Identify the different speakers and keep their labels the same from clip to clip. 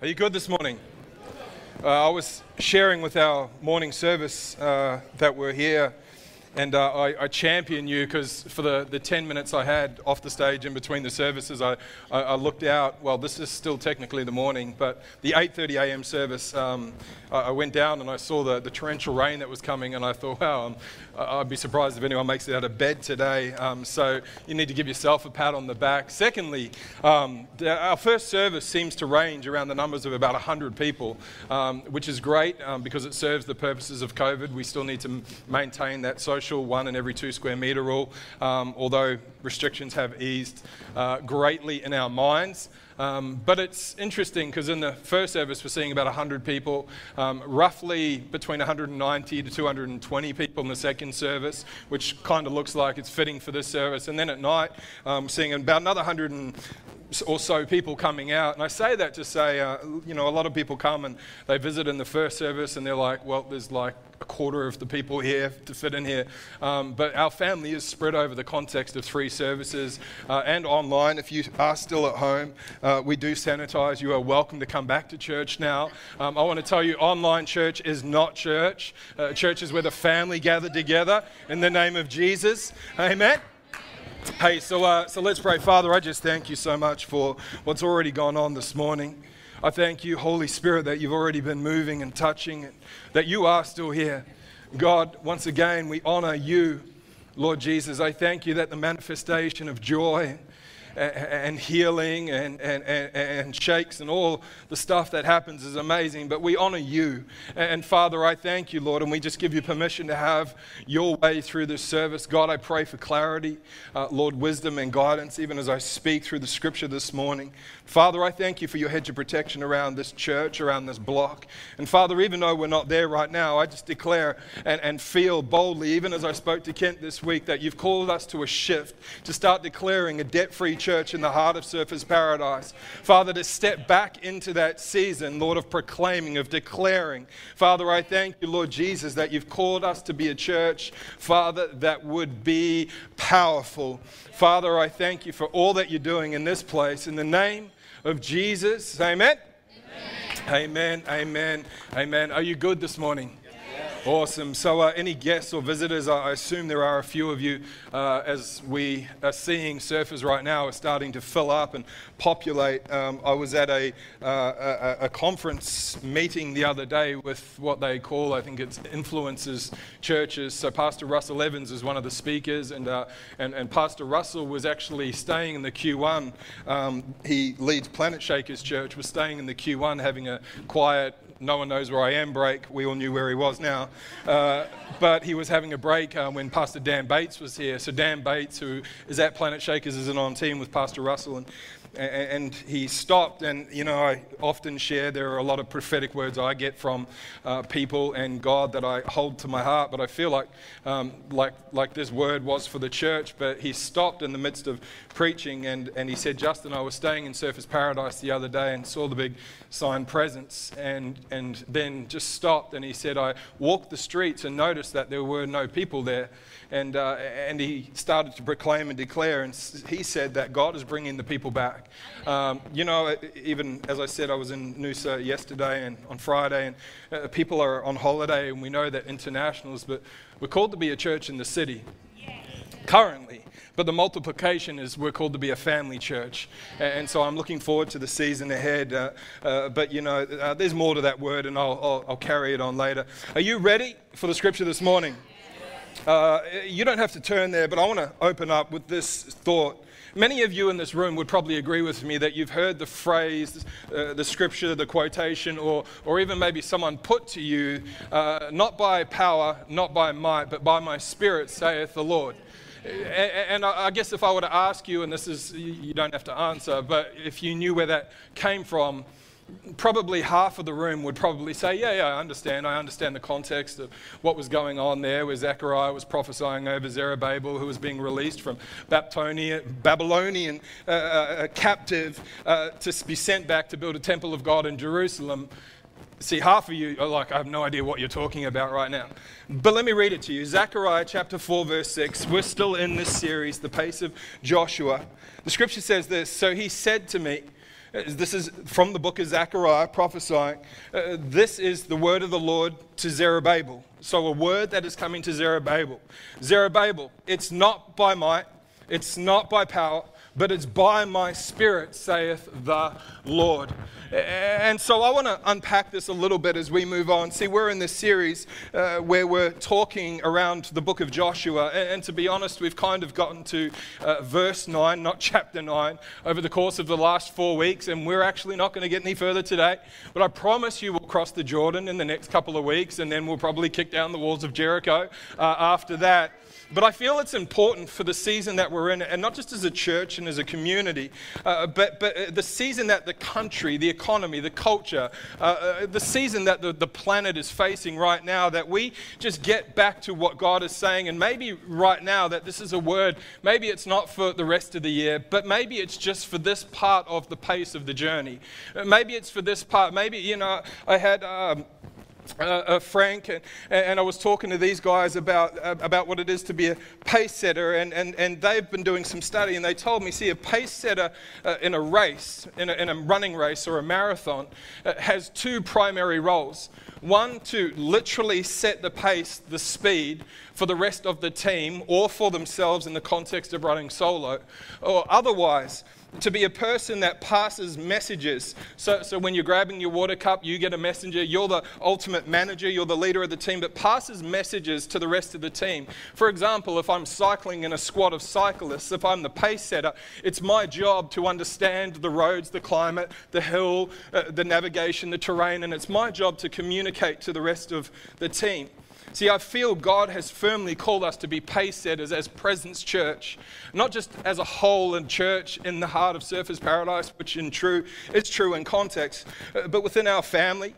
Speaker 1: Are you good this morning? Uh, I was sharing with our morning service uh, that we're here, and uh, I, I, champion you because for the, the 10 minutes I had off the stage in between the services, I, I, I looked out. Well, this is still technically the morning, but the 8:30 a.m. service, um, I, went down and I saw the, the torrential rain that was coming, and I thought, wow, I'm, I'd be surprised if anyone makes it out of bed today. Um, so you need to give yourself a pat on the back. Secondly, um, our first service seems to range around the numbers of about 100 people, um, which is great um, because it serves the purposes of COVID. We still need to maintain that social one in every two square metre rule, um, although restrictions have eased uh, greatly in our minds. Um, but it's interesting because in the first service we're seeing about 100 people, um, roughly between 190 to 220 people in the second service, which kind of looks like it's fitting for this service. And then at night, um, seeing about another 100 and or so people coming out. And I say that to say, uh, you know, a lot of people come and they visit in the first service and they're like, well, there's like a quarter of the people here to fit in here. Um, but our family is spread over the context of three services uh, and online. If you are still at home, uh, we do sanitize. You are welcome to come back to church now. Um, I want to tell you, online church is not church. Uh, church is where the family gathered together in the name of Jesus. Amen. Hey, so, uh, so let's pray. Father, I just thank you so much for what's already gone on this morning. I thank you, Holy Spirit, that you've already been moving and touching, and that you are still here. God, once again, we honor you, Lord Jesus. I thank you that the manifestation of joy and healing and, and, and, and shakes and all the stuff that happens is amazing. But we honor you. And Father, I thank you, Lord, and we just give you permission to have your way through this service. God, I pray for clarity, uh, Lord, wisdom and guidance, even as I speak through the scripture this morning. Father, I thank you for your hedge of protection around this church, around this block. And Father, even though we're not there right now, I just declare and, and feel boldly, even as I spoke to Kent this week, that you've called us to a shift, to start declaring a debt free church in the heart of Surfers Paradise. Father, to step back into that season, Lord, of proclaiming, of declaring. Father, I thank you, Lord Jesus, that you've called us to be a church, Father, that would be powerful. Father, I thank you for all that you're doing in this place. In the name of Jesus, amen. Amen, amen, amen. amen. Are you good this morning? Awesome. So, uh, any guests or visitors, I assume there are a few of you uh, as we are seeing surfers right now are starting to fill up and populate. Um, I was at a, uh, a, a, conference meeting the other day with what they call, I think it's influencers churches. So, Pastor Russell Evans is one of the speakers, and, uh, and, and, Pastor Russell was actually staying in the Q1. Um, he leads Planetshakers Church, was staying in the Q1 having a quiet no one knows where I am break. We all knew where he was now. Uh, but he was having a break uh, when Pastor Dan Bates was here. So, Dan Bates, who is at Planetshakers, is on team with Pastor Russell. And and he stopped and you know i often share there are a lot of prophetic words i get from uh, people and god that i hold to my heart but i feel like um, like like this word was for the church but he stopped in the midst of preaching and, and he said justin i was staying in surfers paradise the other day and saw the big sign presence and and then just stopped and he said i walked the streets and noticed that there were no people there and, uh, and he started to proclaim and declare. And he said that God is bringing the people back. Um, you know, even as I said, I was in Noosa yesterday and on Friday, and uh, people are on holiday, and we know that internationals, but we're called to be a church in the city currently. But the multiplication is we're called to be a family church. And so I'm looking forward to the season ahead. Uh, uh, but, you know, uh, there's more to that word, and I'll, I'll, I'll, carry it on later. Are you ready for the scripture this morning? Uh, you don't have to turn there, but I want to open up with this thought. Many of you in this room would probably agree with me that you've heard the phrase, uh, the scripture, the quotation, or, or even maybe someone put to you, uh, not by power, not by might, but by my spirit, saith the Lord. And I guess if I were to ask you, and this is, you don't have to answer, but if you knew where that came from, probably half of the room would probably say, Yeah, yeah, I understand. I understand the context of what was going on there, where Zechariah was prophesying over Zerubbabel, who was being released from Babylonian uh, uh, uh, captive uh, to be sent back to build a temple of God in Jerusalem. See, half of you are like, I have no idea what you're talking about right now. But let me read it to you Zechariah chapter 4, verse 6. We're still in this series, The Pace of Joshua. The scripture says this So he said to me, this is from the book of Zechariah prophesying. Uh, this is the word of the Lord to Zerubbabel. So, a word that is coming to Zerubbabel. Zerubbabel, it's not by might, it's not by power, but it's by my spirit, saith the Lord. And so I want to unpack this a little bit as we move on. See, we're in this series uh, where we're talking around the book of Joshua. And, and to be honest, we've kind of gotten to uh, verse 9, not chapter 9, over the course of the last four weeks. And we're actually not going to get any further today. But I promise you we'll cross the Jordan in the next couple of weeks. And then we'll probably kick down the walls of Jericho uh, after that. But I feel it's important for the season that we're in, and not just as a church and as a community, uh, but, but uh, the season that the country, the economy, the culture, uh, uh, the season that the, the planet is facing right now, that we just get back to what God is saying. And maybe right now that this is a word, maybe it's not for the rest of the year, but maybe it's just for this part of the pace of the journey. Uh, maybe it's for this part. Maybe, you know, I had. Um, uh, uh, Frank, and, and, I was talking to these guys about, uh, about what it is to be a pace setter, and, and, and they've been doing some study, and they told me, see, a pace setter uh, in a race, in a, in a, running race or a marathon, uh, has two primary roles. One, to literally set the pace, the speed for the rest of the team, or for themselves in the context of running solo, or otherwise, to be a person that passes messages. So, so when you're grabbing your water cup, you get a messenger. You're the ultimate manager, you're the leader of the team, but passes messages to the rest of the team. For example, if I'm cycling in a squad of cyclists, if I'm the pace setter, it's my job to understand the roads, the climate, the hill, uh, the navigation, the terrain, and it's my job to communicate to the rest of the team. See, I feel God has firmly called us to be pace setters as Presence Church, not just as a whole and church in the heart of Surfers Paradise, which in true, it's true in context, uh, but within our family,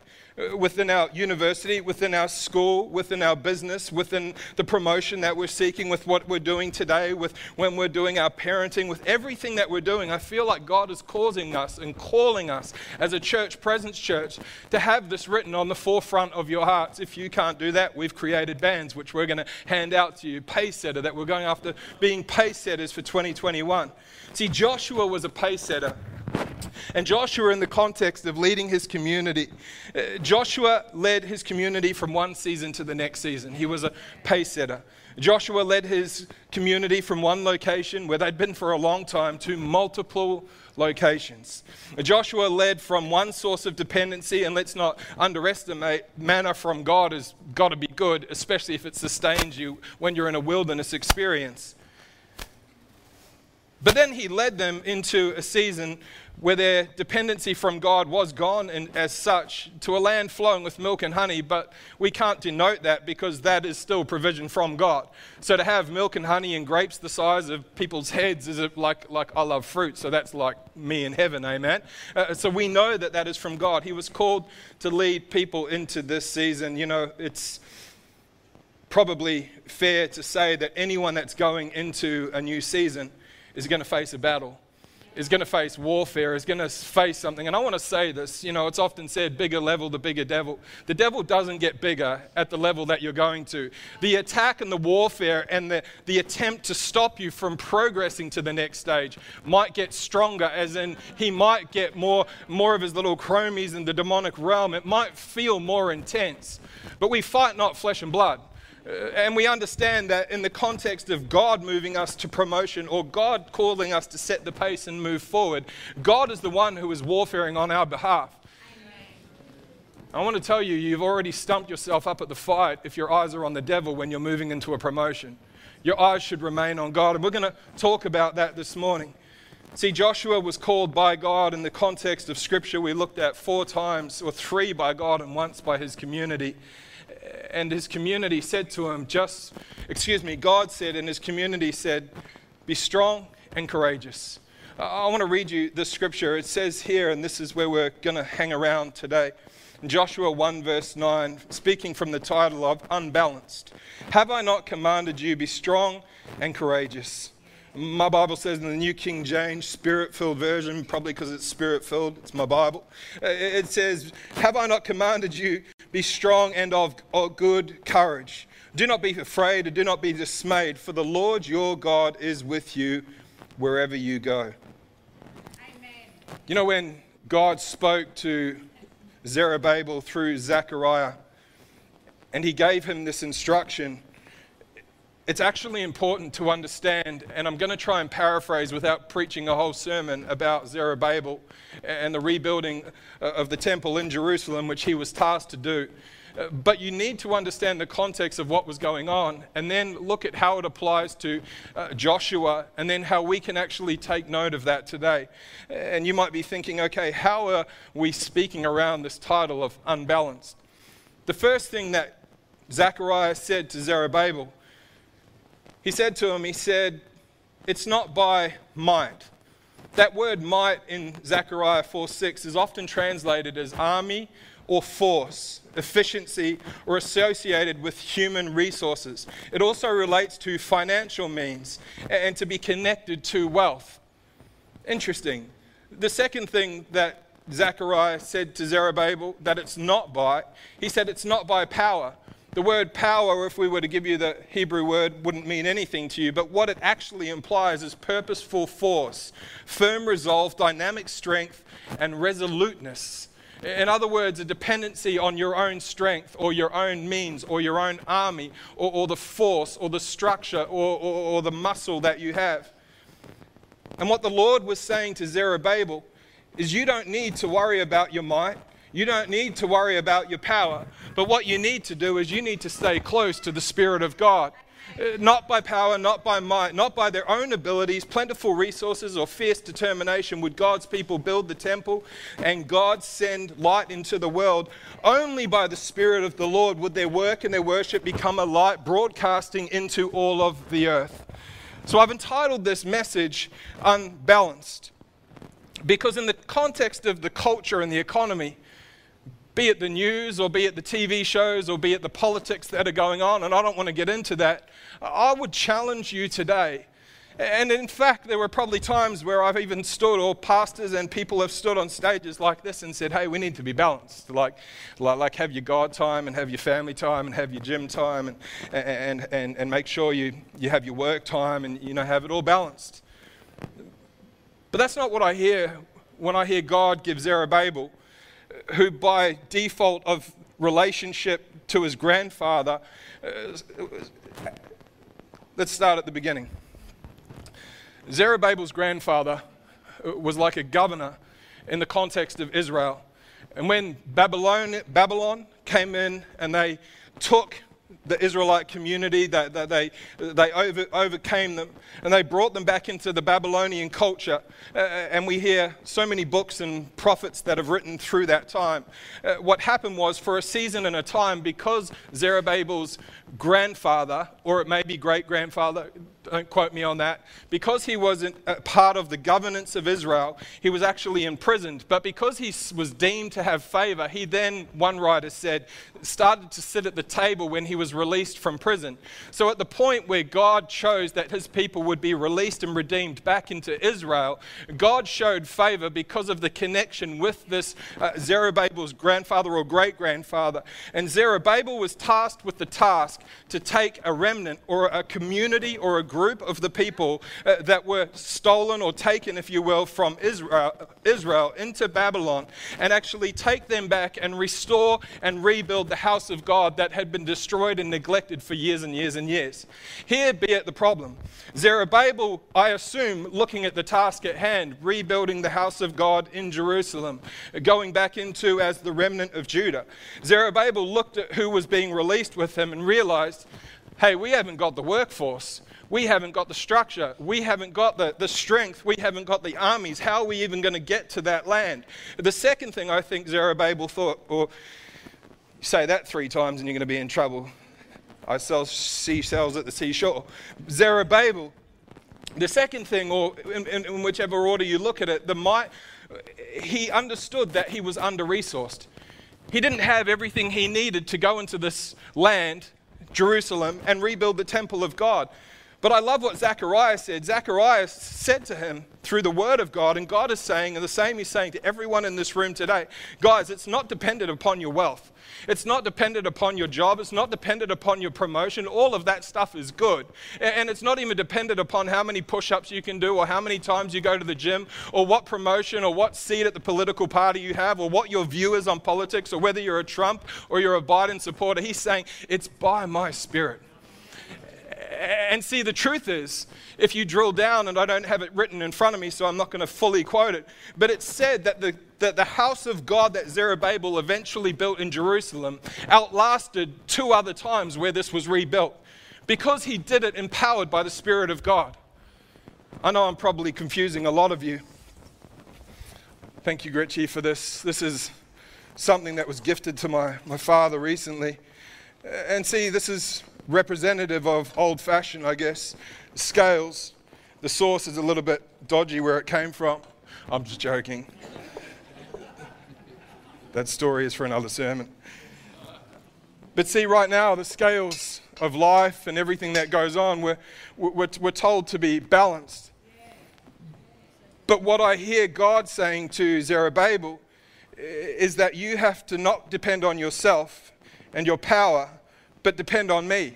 Speaker 1: within our university, within our school, within our business, within the promotion that we're seeking, with what we're doing today, with when we're doing our parenting, with everything that we're doing. I feel like God is causing us and calling us as a church, Presence Church, to have this written on the forefront of your hearts. If you can't do that, we've created bands which we're going to hand out to you. Pace setter, that we're going after being pace setters for 2021. See, Joshua was a pace setter. And Joshua, in the context of leading his community, uh, Joshua led his community from one season to the next season. He was a pace setter. Joshua led his community from one location where they'd been for a long time to multiple locations. Joshua led from one source of dependency, and let's not underestimate manna from God has got to be good, especially if it sustains you when you're in a wilderness experience. But then he led them into a season where their dependency from God was gone and as such to a land flowing with milk and honey, but we can't denote that because that is still provision from God. So to have milk and honey and grapes the size of people's heads is like, like I love fruit, so that's like me in heaven, amen. Uh, so we know that that is from God. He was called to lead people into this season. You know, it's probably fair to say that anyone that's going into a new season is going to face a battle is going to face warfare, is going to face something. And I want to say this you know, it's often said, bigger level, the bigger devil. The devil doesn't get bigger at the level that you're going to. The attack and the warfare and the, the attempt to stop you from progressing to the next stage might get stronger, as in, he might get more, more of his little chromies in the demonic realm. It might feel more intense. But we fight not flesh and blood. Uh, and we understand that in the context of God moving us to promotion or God calling us to set the pace and move forward, God is the one who is warfaring on our behalf. I want to tell you, you've already stumped yourself up at the fight if your eyes are on the devil when you're moving into a promotion. Your eyes should remain on God. And we're going to talk about that this morning. See, Joshua was called by God in the context of Scripture we looked at four times, or three by God and once by his community and his community said to him, just, excuse me, God said, and his community said, be strong and courageous. I want to read you this scripture. It says here, and this is where we're going to hang around today. Joshua 1, verse 9, speaking from the title of Unbalanced. Have I not commanded you, be strong and courageous? My Bible says in the New King James, spirit filled version, probably because it's spirit filled, it's my Bible. Uh, it says, Have I not commanded you, be strong and of, of good courage? Do not be afraid and do not be dismayed, for the Lord your God is with you wherever you go. Amen. You know, when God spoke to Zerubbabel through Zechariah, and he gave him this instruction. It's actually important to understand, and I'm going to try and paraphrase without preaching a whole sermon about Zerubbabel and the rebuilding uh, of the temple in Jerusalem, which he was tasked to do. Uh, but you need to understand the context of what was going on and then look at how it applies to uh, Joshua and then how we can actually take note of that today. Uh, and you might be thinking, okay, how are we speaking around this title of unbalanced? The first thing that Zechariah said to Zerubbabel, he said to him, he said, It's not by might. That word might in Zechariah 4 6 is often translated as army or force, efficiency, or associated with human resources. It also relates to financial means and to be connected to wealth. Interesting. The second thing that Zechariah said to Zerubbabel that it's not by, he said it's not by power. The word power, if we were to give you the Hebrew word, wouldn't mean anything to you, but what it actually implies is purposeful force, firm resolve, dynamic strength, and resoluteness. In other words, a dependency on your own strength or your own means or your own army or, or the force or the structure or, or, or the muscle that you have. And what the Lord was saying to Zerubbabel is you don't need to worry about your might. You don't need to worry about your power. But what you need to do is you need to stay close to the Spirit of God. Uh, not by power, not by might, not by their own abilities, plentiful resources, or fierce determination would God's people build the temple and God send light into the world. Only by the Spirit of the Lord would their work and their worship become a light broadcasting into all of the earth. So I've entitled this message Unbalanced because, in the context of the culture and the economy, be it the news or be it the TV shows or be it the politics that are going on, and I don't want to get into that, I would challenge you today. And in fact, there were probably times where I've even stood, or pastors and people have stood on stages like this and said, hey, we need to be balanced. Like, like, like have your God time and have your family time and have your gym time and, and, and, and make sure you, you have your work time and you know, have it all balanced. But that's not what I hear when I hear God give Zerubbabel who, by default of relationship to his grandfather, uh, let's start at the beginning. Zerubbabel's grandfather uh, was like a governor in the context of Israel. And when Babylon, Babylon came in and they took the Israelite community, that, that they, they over, overcame them, and they brought them back into the Babylonian culture. Uh, and we hear so many books and prophets that have written through that time. Uh, what happened was, for a season and a time, because Zerubbabel's grandfather, or it may be great grandfather, don't quote me on that, because he wasn't part of the governance of Israel, he was actually imprisoned. But because he was deemed to have favor, he then, one writer said, started to sit at the table when he was released from prison. So at the point where God chose that his people would be released and redeemed back into Israel, God showed favor because of the connection with this uh, Zerubbabel's grandfather or great grandfather. And Zerubbabel was tasked with the task to take a remnant or a community or a group of the people uh, that were stolen or taken, if you will, from Israel, Israel into Babylon and actually take them back and restore and rebuild the house of God that had been destroyed and neglected for years and years and years. Here be it the problem. Zerubbabel, I assume, looking at the task at hand, rebuilding the house of God in Jerusalem, going back into as the remnant of Judah. Zerubbabel looked at who was being released with him and realized, hey, we haven't got the workforce. We haven't got the structure. We haven't got the, the strength. We haven't got the armies. How are we even going to get to that land? The second thing I think Zerubbabel thought, or say that three times and you're going to be in trouble. I sell seashells at the seashore. Zerubbabel. The second thing, or in, in, in whichever order you look at it, the might, he understood that he was under resourced. He didn't have everything he needed to go into this land, Jerusalem, and rebuild the temple of God. But I love what Zacharias said. Zacharias said to him through the word of God, and God is saying, and the same he's saying to everyone in this room today guys, it's not dependent upon your wealth. It's not dependent upon your job. It's not dependent upon your promotion. All of that stuff is good. And it's not even dependent upon how many push ups you can do, or how many times you go to the gym, or what promotion, or what seat at the political party you have, or what your view is on politics, or whether you're a Trump or you're a Biden supporter. He's saying, It's by my spirit. And see, the truth is, if you drill down, and I don't have it written in front of me, so I'm not going to fully quote it, but it said that the, that the house of God that Zerubbabel eventually built in Jerusalem outlasted two other times where this was rebuilt because he did it empowered by the Spirit of God. I know I'm probably confusing a lot of you. Thank you, Gritchie, for this. This is something that was gifted to my, my father recently. And see, this is representative of old fashioned, I guess, scales. The source is a little bit dodgy where it came from. I'm just joking. that story is for another sermon. But see, right now, the scales of life and everything that goes on, we're, we're, we're told to be balanced. But what I hear God saying to Zerubbabel eh, is that you have to not depend on yourself and your power, but depend on me.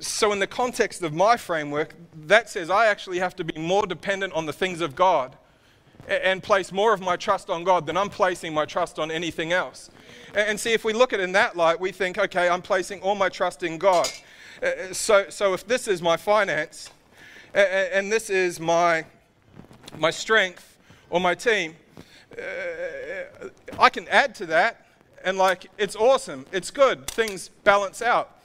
Speaker 1: So, in the context of my framework, that says I actually have to be more dependent on the things of God and place more of my trust on God than I'm placing my trust on anything else. And see, if we look at it in that light, we think, okay, I'm placing all my trust in God. So, so if this is my finance and this is my, my strength or my team, I can add to that and like it's awesome, it's good, things balance out.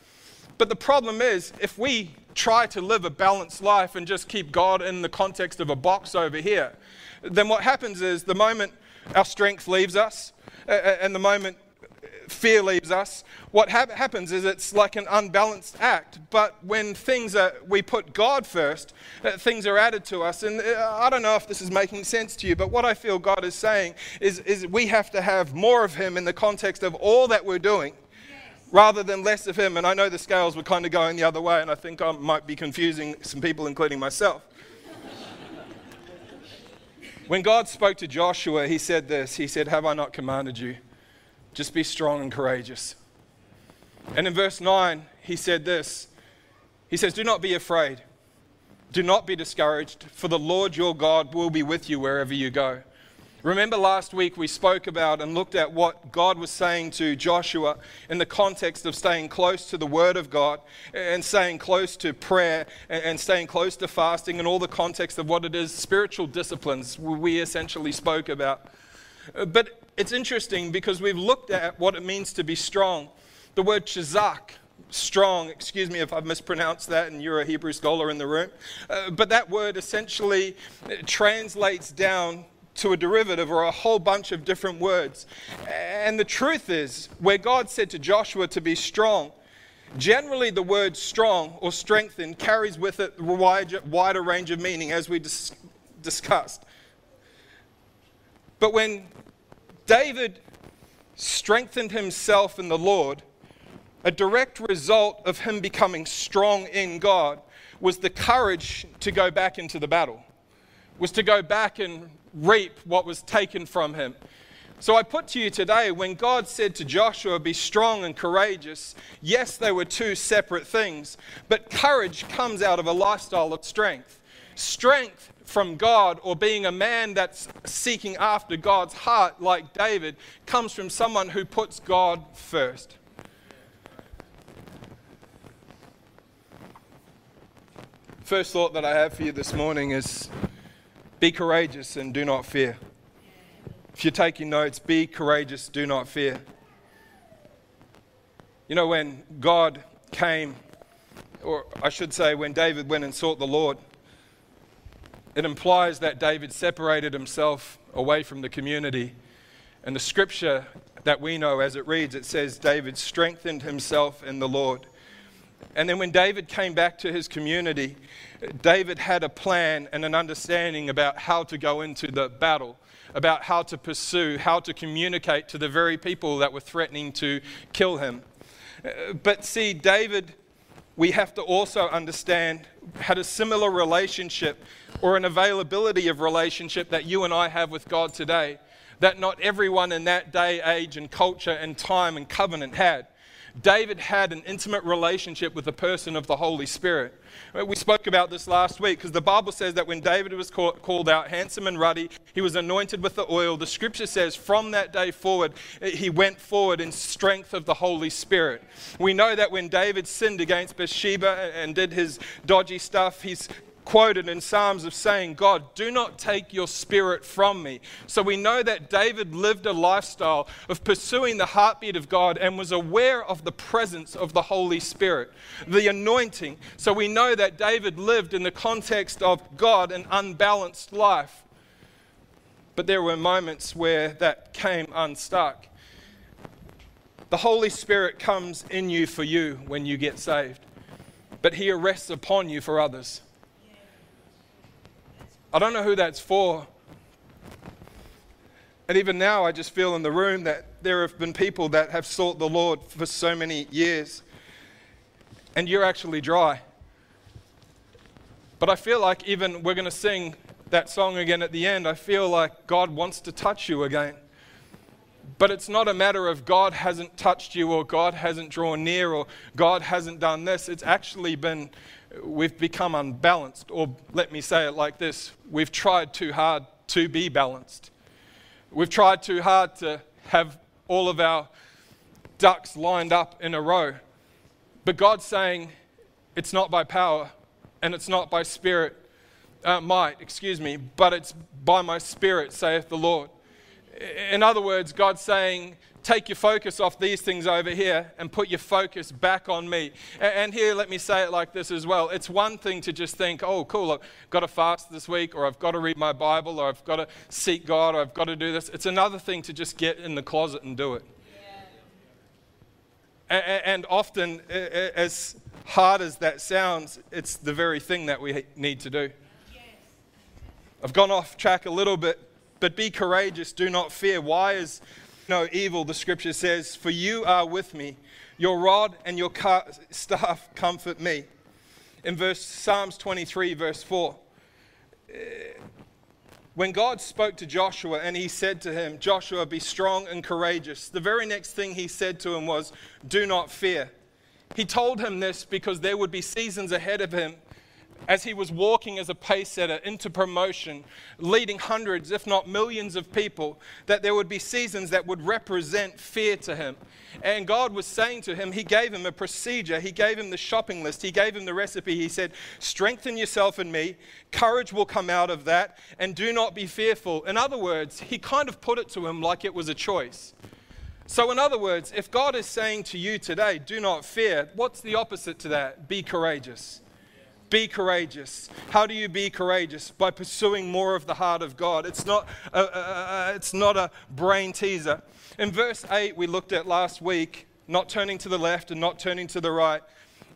Speaker 1: But the problem is, if we try to live a balanced life and just keep God in the context of a box over here, then what happens is the moment our strength leaves us and the moment fear leaves us, what ha- happens is it's like an unbalanced act. But when things are, we put God first, uh, things are added to us. And uh, I don't know if this is making sense to you, but what I feel God is saying is, is we have to have more of Him in the context of all that we're doing rather than less of him. And I know the scales were kind of going the other way, and I think I might be confusing some people, including myself. when God spoke to Joshua, he said this He said, Have I not commanded you? Just be strong and courageous. And in verse 9, he said this He says, Do not be afraid. Do not be discouraged, for the Lord your God will be with you wherever you go. Remember last week we spoke about and looked at what God was saying to Joshua in the context of staying close to the Word of God and staying close to prayer and staying close to fasting and all the context of what it is, spiritual disciplines we essentially spoke about. But it's interesting because we've looked at what it means to be strong. The word chazak, strong, excuse me if I've mispronounced that and you're a Hebrew scholar in the room, uh, but that word essentially translates down to a derivative or a whole bunch of different words. And the truth is, where God said to Joshua to be strong, generally the word strong or strengthened carries with it a wider range of meaning, as we dis- discussed. But when David strengthened himself in the Lord, a direct result of him becoming strong in God was the courage to go back into the battle, was to go back and reap what was taken from him. So I put to you today when God said to Joshua, Be strong and courageous, yes, they were two separate things, but courage comes out of a lifestyle of strength. Strength from God, or being a man that's seeking after God's heart, like David, comes from someone who puts God first. First thought that I have for you this morning is be courageous and do not fear. If you're taking notes, be courageous, do not fear. You know, when God came, or I should say, when David went and sought the Lord, it implies that David separated himself away from the community. And the scripture that we know as it reads, it says, David strengthened himself in the Lord. And then when David came back to his community, David had a plan and an understanding about how to go into the battle, about how to pursue, how to communicate to the very people that were threatening to kill him. But see, David we have to also understand had a similar relationship or an availability of relationship that you and I have with God today that not everyone in that day, age, and culture and time and covenant had. David had an intimate relationship with the person of the Holy Spirit. We spoke about this last week because the Bible says that when David was called out handsome and ruddy, he was anointed with the oil. The scripture says from that day forward, eh, he went forward in strength of the Holy Spirit. We know that when David sinned against Bathsheba eh, and did his dodgy stuff, he's quoted in Psalms of saying, God, do not take your spirit from me. So we know that David lived a lifestyle of pursuing the heartbeat of God and was aware of the presence of the Holy Spirit, the anointing. So we know that David lived in the context of God an unbalanced life. But there were moments where that came unstuck. The Holy Spirit comes in you for you when you get saved, but He arrests upon you for others. I don't know who that's for. And even now, I just feel in the room that there have been people that have sought the Lord for so many years, and you're actually dry. But I feel like even we're going to sing that song again at the end. I feel like God wants to touch you again. But it's not a matter of God hasn't touched you or God hasn't drawn near or God hasn't done this. It's actually been we've become unbalanced. Or let me say it like this we've tried too hard to be balanced. We've tried too hard to have all of our ducks lined up in a row. But God's saying it's not by power and it's not by spirit, uh, might, excuse me, but it's by my spirit, saith the Lord. In other words, God's saying take your focus off these things over here and put your focus back on me. And here, let me say it like this as well. It's one thing to just think, oh, cool, I've got to fast this week, or I've got to read my Bible, or I've got to seek God, or I've got to do this. It's another thing to just get in the closet and do it. And often, as hard as that sounds, it's the very thing that we need to do. I've gone off track a little bit, but be courageous, do not fear. Why is no evil, the scripture says, For you are with me, your rod and your staff comfort me. In verse Psalms 23, verse 4. Eh, when God spoke to Joshua and he said to him, Joshua, be strong and courageous, the very next thing he said to him was, Do not fear. He told him this because there would be seasons ahead of him as he was walking as a pace setter into promotion, leading hundreds, if not millions of people, that there would be seasons that would represent fear to him. And God was saying to him, He gave him a procedure, He gave him the shopping list, He gave him the recipe. He said, Strengthen yourself in me, courage will come out of that, and do not be fearful. In other words, He kind of put it to him like it was a choice. So, in other words, if God is saying to you today, do not fear, what's the opposite to that? Be courageous. Be courageous. How do you be courageous? By pursuing more of the heart of God. It's not a, a, it's not a brain teaser. In verse 8, we looked at last week, not turning to the left and not turning to the right,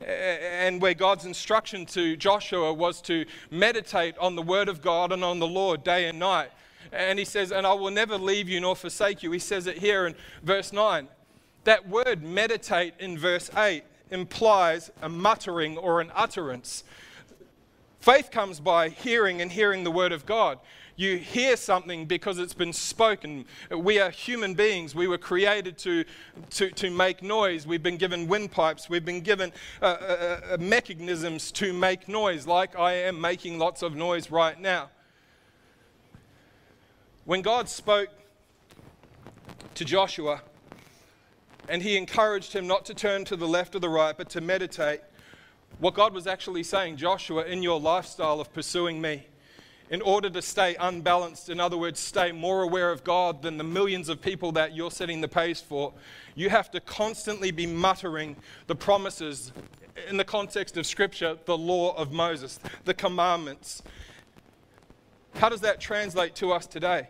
Speaker 1: and where God's instruction to Joshua was to meditate on the word of God and on the Lord day and night. And he says, And I will never leave you nor forsake you. He says it here in verse 9. That word meditate in verse 8 implies a muttering or an utterance. Faith comes by hearing and hearing the word of God. You hear something because it's been spoken. We are human beings. We were created to, to, to make noise. We've been given windpipes. We've been given uh, uh, uh, mechanisms to make noise, like I am making lots of noise right now. When God spoke to Joshua and he encouraged him not to turn to the left or the right, but to meditate, what God was actually saying, Joshua, in your lifestyle of pursuing me, in order to stay unbalanced, in other words, stay more aware of God than the millions of people that you're setting the pace for, you have to constantly be muttering the promises in the context of Scripture, the law of Moses, the commandments. How does that translate to us today?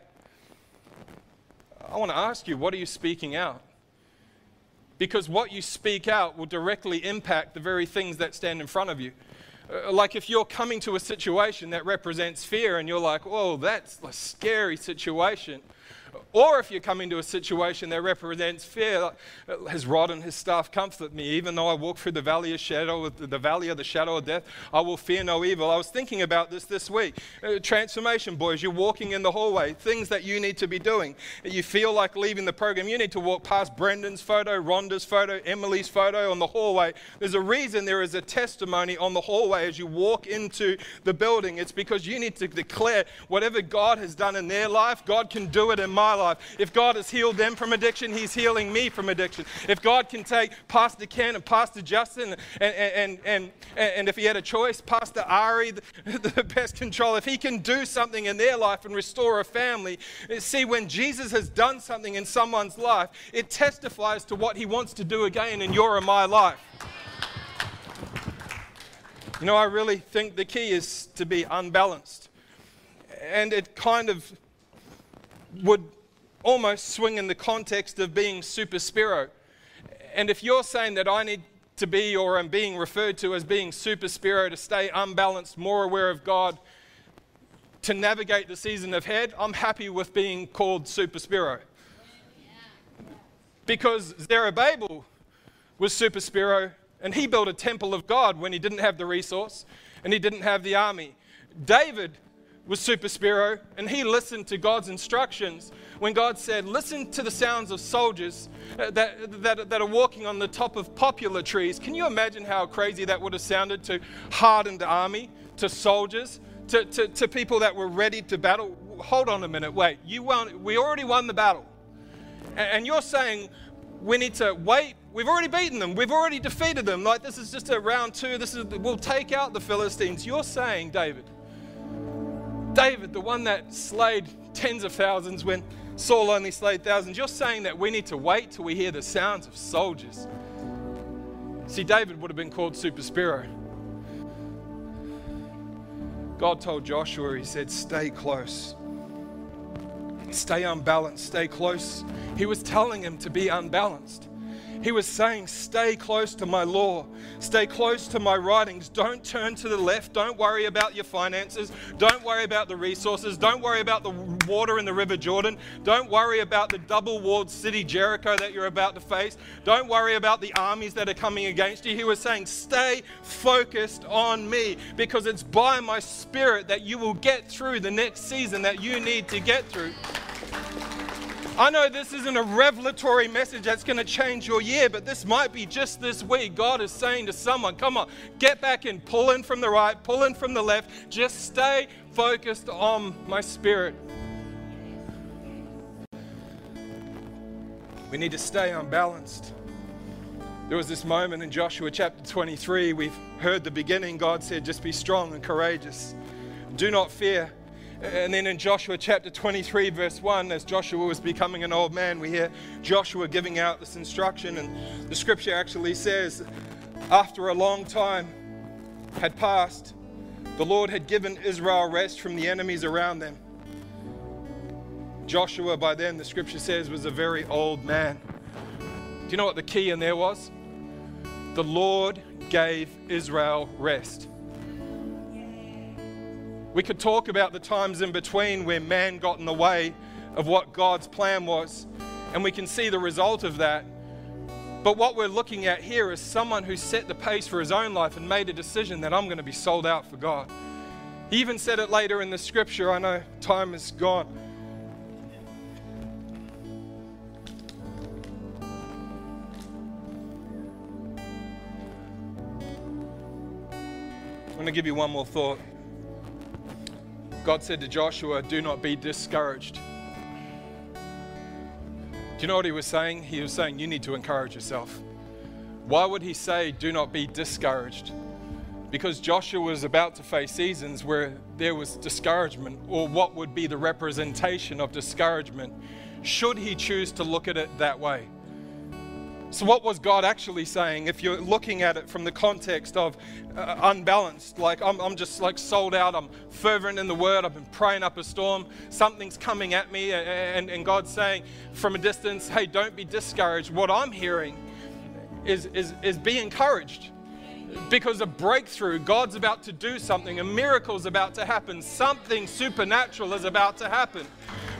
Speaker 1: I want to ask you, what are you speaking out? Because what you speak out will directly impact the very things that stand in front of you. Uh, like if you're coming to a situation that represents fear and you're like, whoa, that's a scary situation. Or if you come into a situation that represents fear, his rod and his staff comfort me. Even though I walk through the valley of shadow, the valley of the shadow of death, I will fear no evil. I was thinking about this this week. Uh, transformation, boys. You're walking in the hallway. Things that you need to be doing. You feel like leaving the program. You need to walk past Brendan's photo, Rhonda's photo, Emily's photo on the hallway. There's a reason there is a testimony on the hallway as you walk into the building. It's because you need to declare whatever God has done in their life, God can do it in my life. If God has healed them from addiction, He's healing me from addiction. If God can take Pastor Ken and Pastor Justin, and, and, and, and, if he had a choice, Pastor Ari, the, pest control, if he can do something in their life and restore a family, see, when Jesus has done something in someone's life, it testifies to what He wants to do again in your and my life. You know, I really think the key is to be unbalanced. And it kind of would almost swing in the context of being super spiro. And if you're saying that I need to be or am being referred to as being super spiro to stay unbalanced, more aware of God, to navigate the season ahead, I'm happy with being called super spiro. Because Zerubbabel was super spiro and he built a temple of God when he didn't have the resource and he didn't have the army. David was super spiro and he listened to God's instructions when God said, Listen to the sounds of soldiers uh, that, that, that are walking on the top of poplar trees. Can you imagine how crazy that would have sounded to hardened army, to soldiers, to, to, to people that were ready to battle? Hold on a minute, wait, you won, we already won the battle. and, you're saying, we need to wait. We've already beaten them. We've already defeated them. Like this is just a round two. This is we'll take out the Philistines. You're saying, David, David, the one that slayed tens of thousands when Saul only slayed thousands. You're saying that we need to wait till we hear the sounds of soldiers. See, David would have been called Super Spiro. God told Joshua, He said, Stay close. Stay unbalanced. Stay close. He was telling him to be unbalanced. He was saying, Stay close to my law, stay close to my writings. Don't turn to the left. Don't worry about your finances. Don't worry about the resources. Don't worry about the water in the River Jordan. Don't worry about the double walled city Jericho that you're about to face. Don't worry about the armies that are coming against you. He was saying, Stay focused on me because it's by my spirit that you will get through the next season that you need to get through. I know this isn't a revelatory message that's going to change your year, but this might be just this week. God is saying to someone, come on, get back and pull in from the right, pull in from the left. Just stay focused on my spirit. We need to stay unbalanced. There was this moment in Joshua chapter 23. We've heard the beginning. God said, just be strong and courageous. Do not fear. And then in Joshua chapter 23, verse 1, as Joshua was becoming an old man, we hear Joshua giving out this instruction. And the scripture actually says, after a long time had passed, the Lord had given Israel rest from the enemies around them. Joshua, by then, the scripture says, was a very old man. Do you know what the key in there was? The Lord gave Israel rest. We could talk about the times in between where man got in the way of what God's plan was, and we can see the result of that. But what we're looking at here is someone who set the pace for his own life and made a decision that I'm going to be sold out for God. He even said it later in the scripture. I know time is gone. I'm going to give you one more thought. God said to Joshua, Do not be discouraged. Do you know what he was saying? He was saying, You need to encourage yourself. Why would he say, Do not be discouraged? Because Joshua was about to face seasons where there was discouragement, or what would be the representation of discouragement, should he choose to look at it that way. So, what was God actually saying if you're looking at it from the context of uh, unbalanced? Like, I'm, I'm just like sold out, I'm fervent in the word, I've been praying up a storm, something's coming at me, and, and God's saying from a distance, hey, don't be discouraged. What I'm hearing is, is, is be encouraged because a breakthrough, God's about to do something, a miracle's about to happen, something supernatural is about to happen.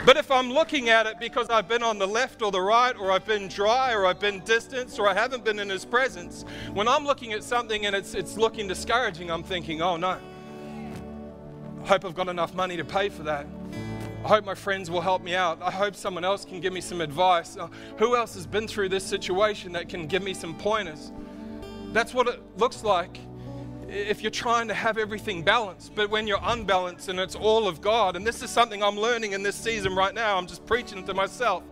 Speaker 1: But if I'm looking at it because I've been on the left or the right, or I've been dry, or I've been distanced, or I haven't been in His presence, when I'm looking at something and it's, it's looking discouraging, I'm thinking, oh no, I hope I've got enough money to pay for that. I hope my friends will help me out. I hope someone else can give me some advice. Uh, who else has been through this situation that can give me some pointers? That's what it looks like if you're trying to have everything balanced, but when you're unbalanced and it's all of God, and this is something I'm learning in this season right now, I'm just preaching to myself,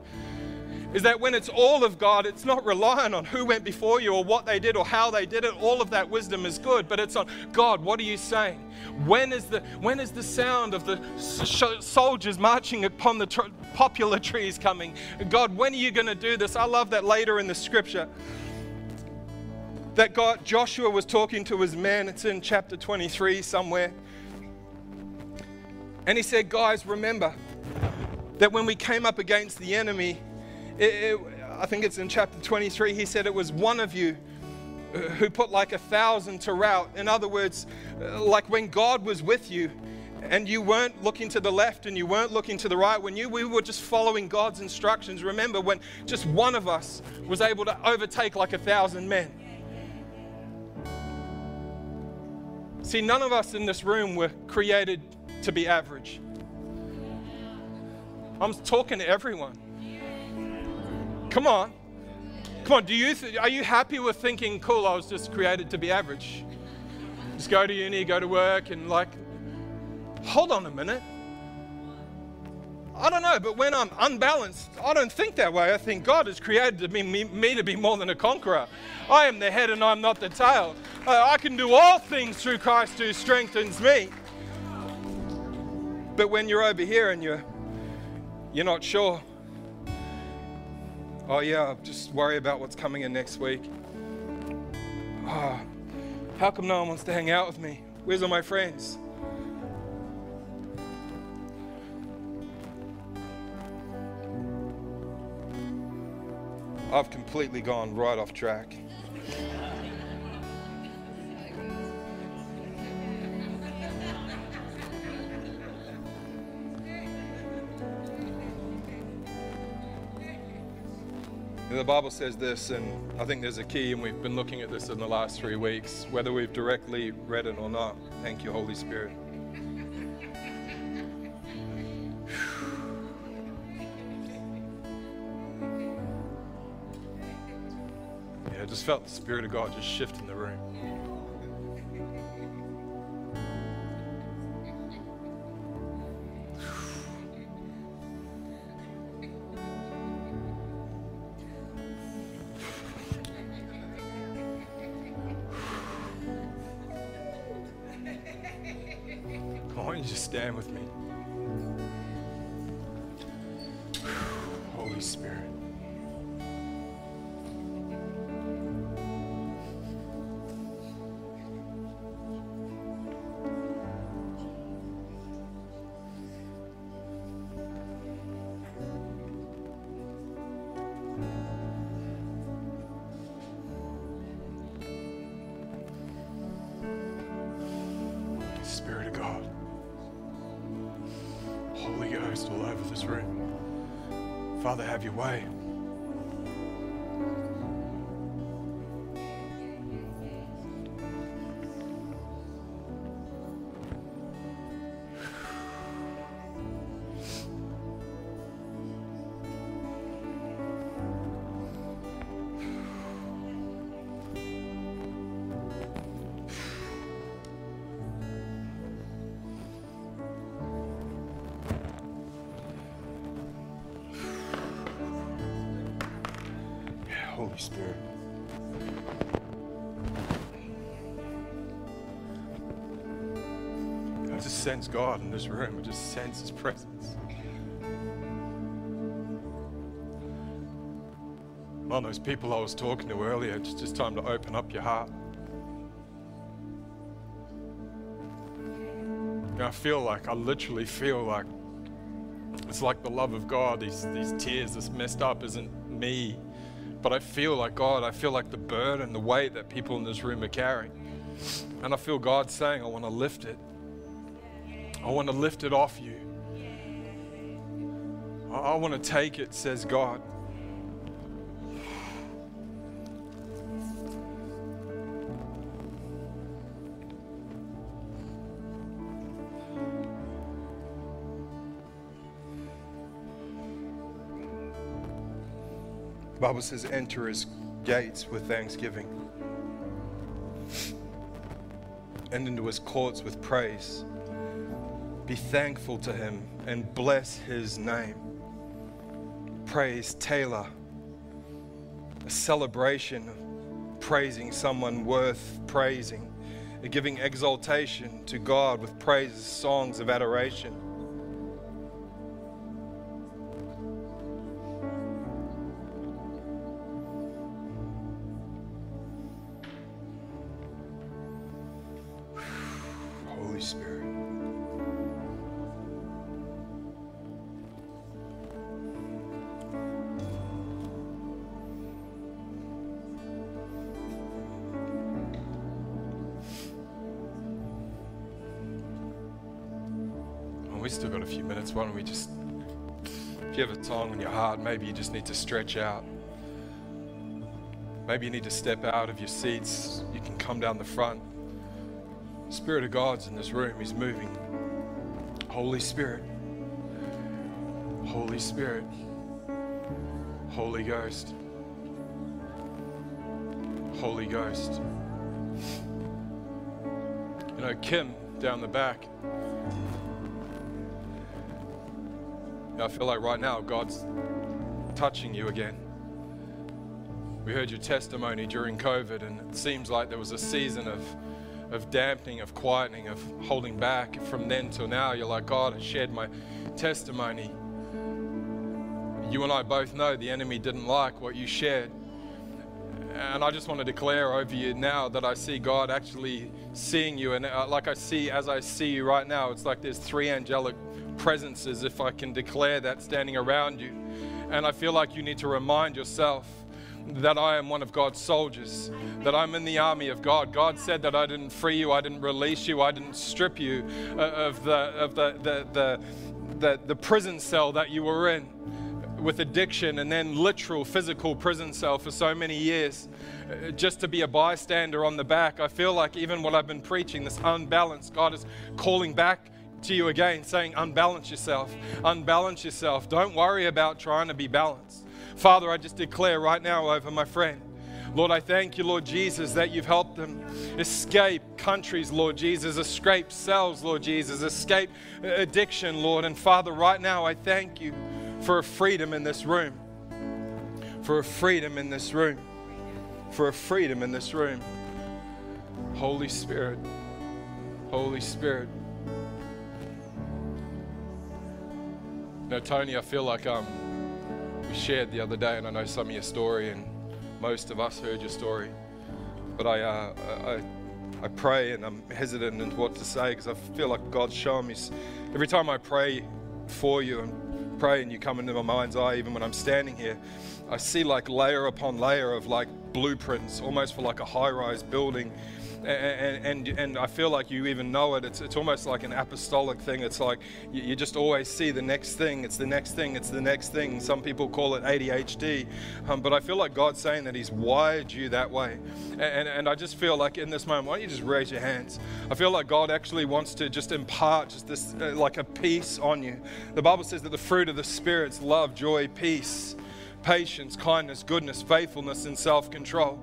Speaker 1: is that when it's all of God, it's not relying on who went before you or what they did or how they did it. All of that wisdom is good, but it's on God, what are you saying? When is the, when is the sound of the soldiers marching upon the poplar trees coming? God, when are you going to do this? I love that later in the scripture that God, Joshua was talking to his men. It's in chapter 23 somewhere. And he said, Guys, remember that when we came up against the enemy, it, it, I think it's in chapter 23, he said it was one of you who put like a thousand to rout. In other words, like when God was with you and you weren't looking to the left and you weren't looking to the right, when you we were just following God's instructions. Remember when just one of us was able to overtake like a thousand men. See, none of us in this room were created to be average. I'm talking to everyone. Come on. Come on, do you th- are you happy with thinking, cool, I was just created to be average? Just go to uni, go to work, and like, hold on a minute. I don't know, but when I'm unbalanced, I don't think that way. I think God has created be, me, me to be more than a conqueror. I am the head and I'm not the tail. Uh, I can do all things through Christ who strengthens me. But when you're over here and you're, you're not sure, oh yeah, just worry about what's coming in next week. Oh, how come no one wants to hang out with me? Where's all my friends? I've completely gone right off track. The Bible says this, and I think there's a key, and we've been looking at this in the last three weeks, whether we've directly read it or not. Thank you, Holy Spirit. Just felt the Spirit of God just shift in the room. Don't you just stand with me? Holy Spirit. Father, have your way. Sense God in this room. I just sense His presence. On those people I was talking to earlier, it's just time to open up your heart. I feel like, I literally feel like it's like the love of God, these, these tears, this messed up isn't me. But I feel like God, I feel like the burden, the weight that people in this room are carrying. And I feel God saying, I want to lift it. I want to lift it off you. I, want to take it, says God. Bible says, enter his gates with thanksgiving and into his courts with praise. Be thankful to him and bless his name. Praise tehillah, a celebration of praising someone worth praising, giving exaltation to God with praises, songs of adoration. Maybe you just need to stretch out. Maybe you need to step out of your seats. You can come down the front. Spirit of God's in this room. He's moving. Holy Spirit. Holy Spirit. Holy Ghost. Holy Ghost. You know, Kim down the back. I feel like right now God's touching you again. We heard your testimony during COVID, and it seems like there was a season of of dampening, of quietening, of holding back. From then till now, you're like, God, I shared my testimony. You and I both know the enemy didn't like what you shared. And I just want to declare over you now that I see God actually seeing you. And uh, like I see, as I see you right now, it's like there's three angelic presences, if I can declare that, standing around you. And I feel like you need to remind yourself that I am one of God's soldiers, that I'm in the army of God. God said that I didn't free you, I didn't release you, I didn't strip you uh, of the of the the the, the, the prison cell that you were in with addiction and then literal physical prison cell for so many years uh, just to be a bystander on the back. I feel like even what I've been preaching, this unbalance, God is calling back to you again, saying, unbalance yourself, unbalance yourself. Don't worry about trying to be balanced. Father, I just declare right now over my friend. Lord, I thank you, Lord Jesus, that you've helped them escape countries, Lord Jesus, escape cells, Lord Jesus, escape uh, addiction, Lord. And Father, right now, I thank you for a freedom in this room, for a freedom in this room, for a freedom in this room. Holy Spirit, Holy Spirit. No, Tony, I feel like um, we shared the other day, and I know some of your story, and most of us heard your story. But I, uh, I, I pray, and I'm hesitant in what to say because I feel like God's showing me. Every time I pray for you and pray, and you come into my mind's eye, even when I'm standing here, I see like layer upon layer of like blueprints, almost for like a high-rise building and, and, and I feel like you even know it. It's, it's almost like an apostolic thing. It's like you, you just always see the next thing. It's the next thing. It's the next thing. Some people call it ADHD. Um, but I feel like God's saying that He's wired you that way. And, and I just feel like in this moment, why don't you just raise your hands? I feel like God actually wants to just impart just this, uh, like a peace on you. The Bible says that the fruit of the Spirit's love, joy, peace patience, kindness, goodness, faithfulness, and self control.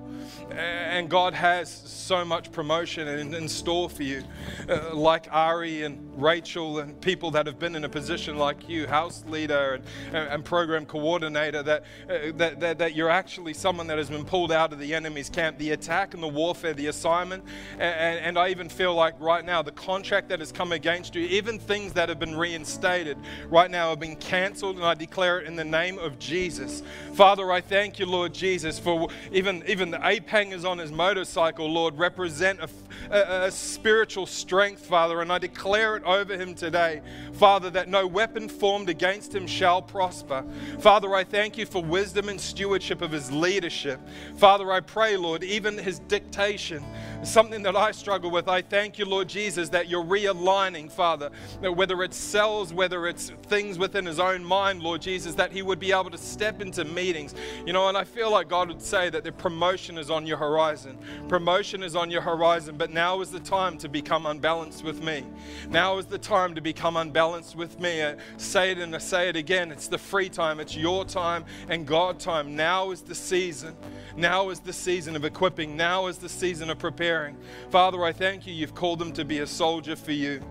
Speaker 1: And God has so much promotion in, in store for you. Uh, like Ari and Rachel, and people that have been in a position like you, house leader and, and program coordinator, that, uh, that, that, that, you're actually someone that has been pulled out of the enemy's camp. The attack and the warfare, the assignment. And, and I even feel like right now, the contract that has come against you, even things that have been reinstated, right now have been canceled. And I declare it in the name of Jesus Father, I thank you, Lord Jesus, for even, even the ape hangers on his motorcycle, Lord, represent a, a, a spiritual strength, Father, and I declare it over him today, Father, that no weapon formed against him shall prosper. Father, I thank you for wisdom and stewardship of his leadership. Father, I pray, Lord, even his dictation, something that I struggle with, I thank you, Lord Jesus, that you're realigning, Father, that whether it's cells, whether it's things within his own mind, Lord Jesus, that he would be able to step into meetings. You know, and I feel like God would say that the promotion is on your horizon. Promotion is on your horizon, but now is the time to become unbalanced with me. Now is the time to become unbalanced with me. I say it and I say it again. It's the free time, it's your time and God time. Now is the season. Now is the season of equipping. Now is the season of preparing. Father, I thank you. You've called them to be a soldier for you.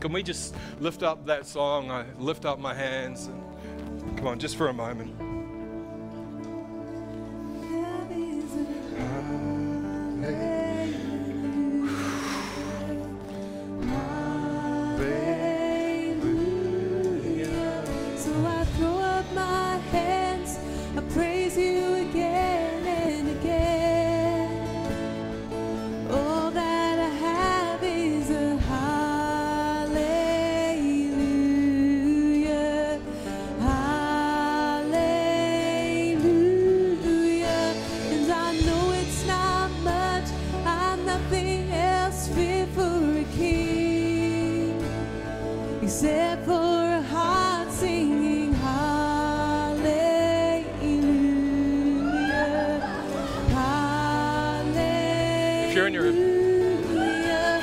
Speaker 1: Can we just lift up that song? I lift up my hands. And, come on, just for a moment.
Speaker 2: Praise you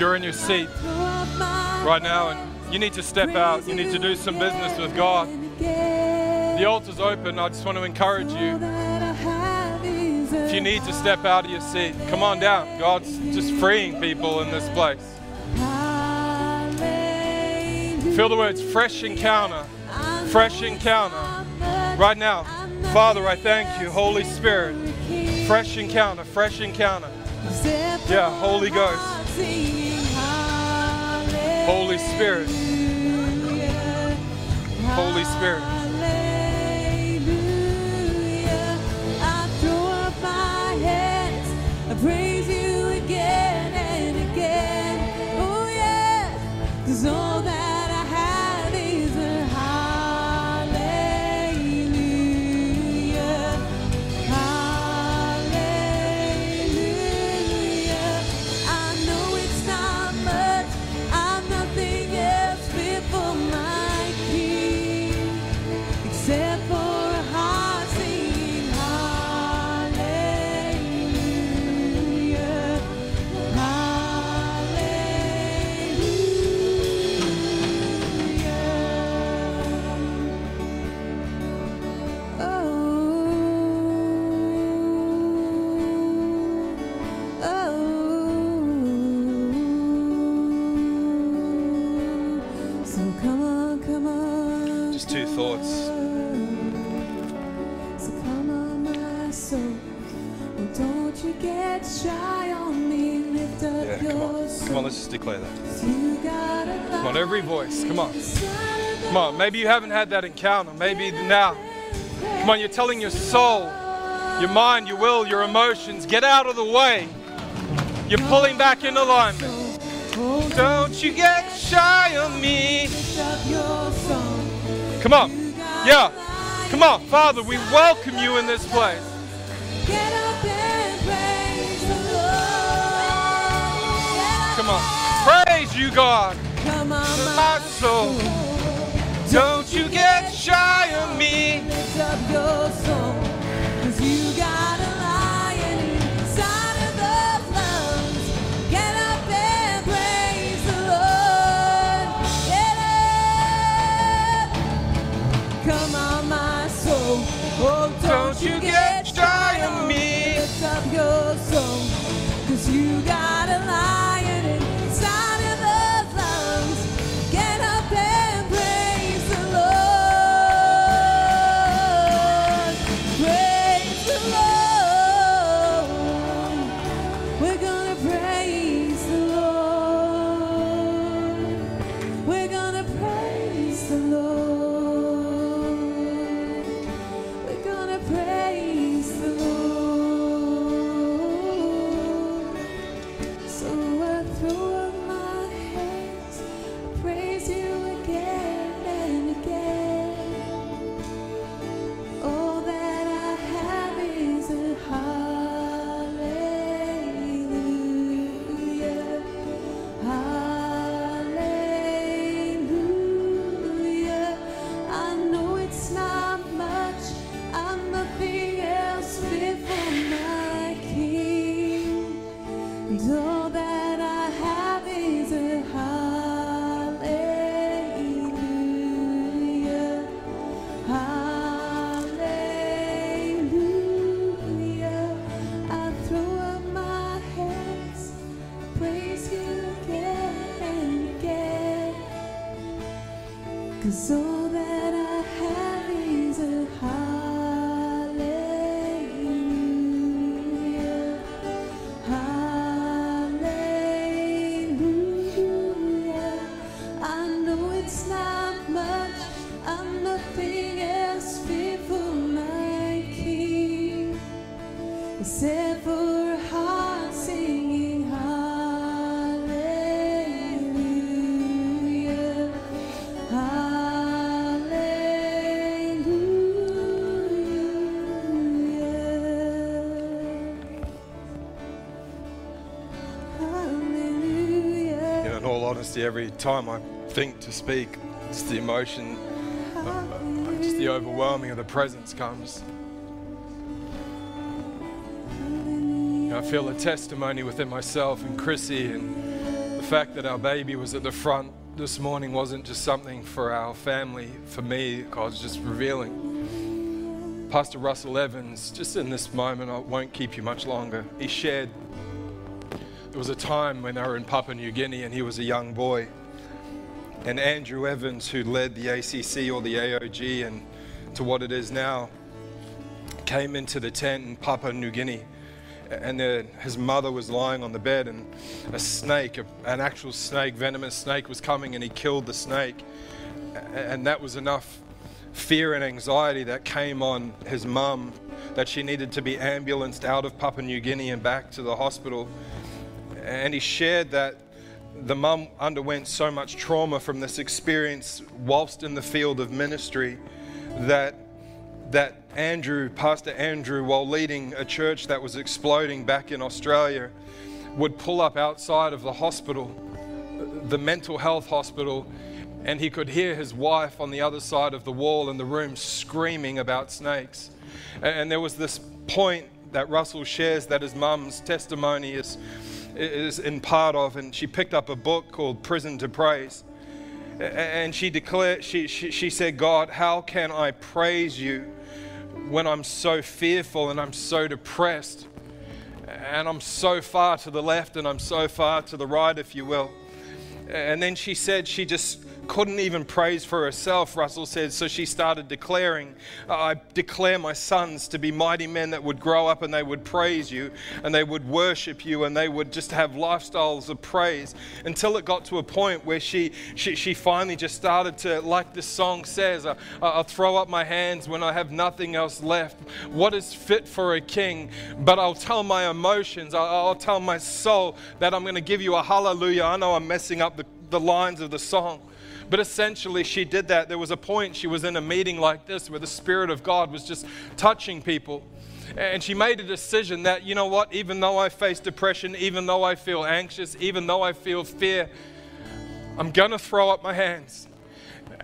Speaker 1: you're in your seat right now and you need to step out, you need to do some business with God. The altar's open. I just want to encourage you. If you need to step out of your seat, come on down. God's just freeing people in this place. Feel the words fresh encounter, fresh encounter. Right now, Father, I thank you, Holy Spirit. Fresh encounter, fresh encounter. Yeah, Holy Ghost. Holy Spirit. Holy Spirit.
Speaker 2: Come on. Come on,
Speaker 1: maybe you haven't had that encounter. Maybe now. Come on, you're telling your soul, your mind, your will, your emotions, get out of the way. You're pulling back in alignment. Don't you get shy on me. Come on. Yeah. Come on, Father, we welcome you in this place. Come on. Praise you, God. Don't you get shy
Speaker 2: of
Speaker 1: me.
Speaker 2: Lift up your soul, except for heart singing hallelujah. Hallelujah.
Speaker 1: In all honesty, every time I think to speak, it's the emotion, uh, uh, just the overwhelming of the presence comes. I feel a testimony within myself and Chrissy, and the fact that our baby was at the front this morning wasn't just something for our family, for me, God's just revealing. Pastor Russell Evans, just in this moment, I won't keep you much longer. He shared there was a time when they were in Papua New Guinea and he was a young boy. And Andrew Evans, who led the ACC or the AOG and to what it is now, came into the tent in Papua New Guinea. And then his mother was lying on the bed, and a snake, a- an actual snake, venomous snake, was coming, and he killed the snake. And that was enough fear and anxiety that came on his mum that she needed to be ambulanced out of Papua New Guinea and back to the hospital and he shared that the mum underwent so much trauma from this experience whilst in the field of ministry that that Andrew, Pastor Andrew, while leading a church that was exploding back in Australia, would pull up outside of the hospital, the mental health hospital, and he could hear his wife on the other side of the wall in the room screaming about snakes. And there was this point that Russell shares that his mum's testimony is, is in part of, and she picked up a book called Prison to Praise. And she declared, she, she, she said, God, how can I praise you when I'm so fearful and I'm so depressed and I'm so far to the left and I'm so far to the right, if you will? And then she said she just couldn't even praise for herself, Russell said. So she started declaring, I declare my sons to be mighty men that would grow up and they would praise you and they would worship you and they would just have lifestyles of praise until it got to a point where she, she, she finally just started to, like this song says, I, I'll throw up my hands when I have nothing else left. What is fit for a king? But I'll tell my emotions, I'll, I'll tell my soul that I'm going to give you a hallelujah. I know I'm messing up the, the lines of the song. But essentially, she did that. There was a point she was in a meeting like this where the Spirit of God was just touching people. And she made a decision that, you know what, even though I face depression, even though I feel anxious, even though I feel fear, I'm going to throw up my hands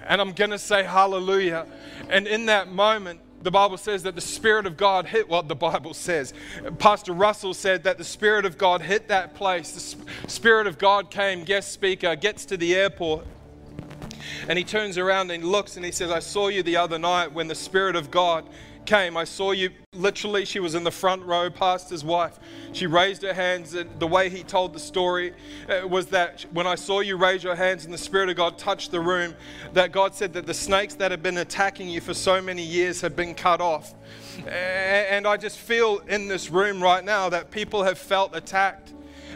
Speaker 1: and I'm going to say hallelujah. And in that moment, the Bible says that the Spirit of God hit what the Bible says. Pastor Russell said that the Spirit of God hit that place. The Spirit of God came, guest speaker, gets to the airport, and he turns around and looks and he says, I saw you the other night when the Spirit of God came. I saw you literally, she was in the front row, pastor's wife. She raised her hands. And the way he told the story uh, was that when I saw you raise your hands and the Spirit of God touched the room, that God said that the snakes that had been attacking you for so many years have been cut off. And I just feel in this room right now that people have felt attacked.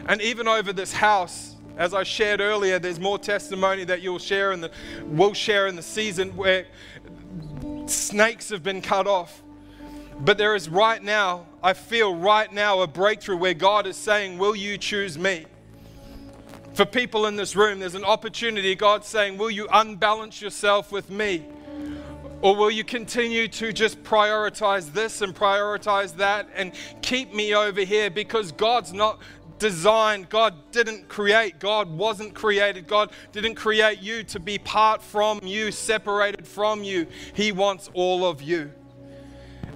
Speaker 1: And even over this house, as I shared earlier, there's more testimony that you'll share the will share in the season where snakes have been cut off. But there is right now, I feel right now a breakthrough where God is saying, Will you choose me? For people in this room, there's an opportunity. God's saying, Will you unbalance yourself with me? Or will you continue to just prioritize this and prioritize that and keep me over here? Because God's not designed, God didn't create, God wasn't created, God didn't create you to be part from you, separated from you. He wants all of you.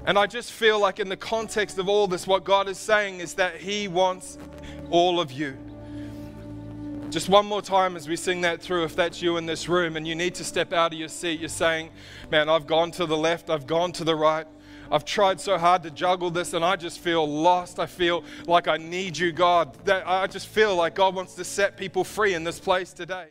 Speaker 1: And I just feel like, in the context of all this, what God is saying is that He wants all of you. Just one more time as we sing that through, if that's you in this room and you need to step out of your seat, you're saying, Man, I've gone to the left, I've gone to the right. I've tried so hard to juggle this and I just feel lost. I feel like I need you, God. That I just feel like God wants to set people free in this place today.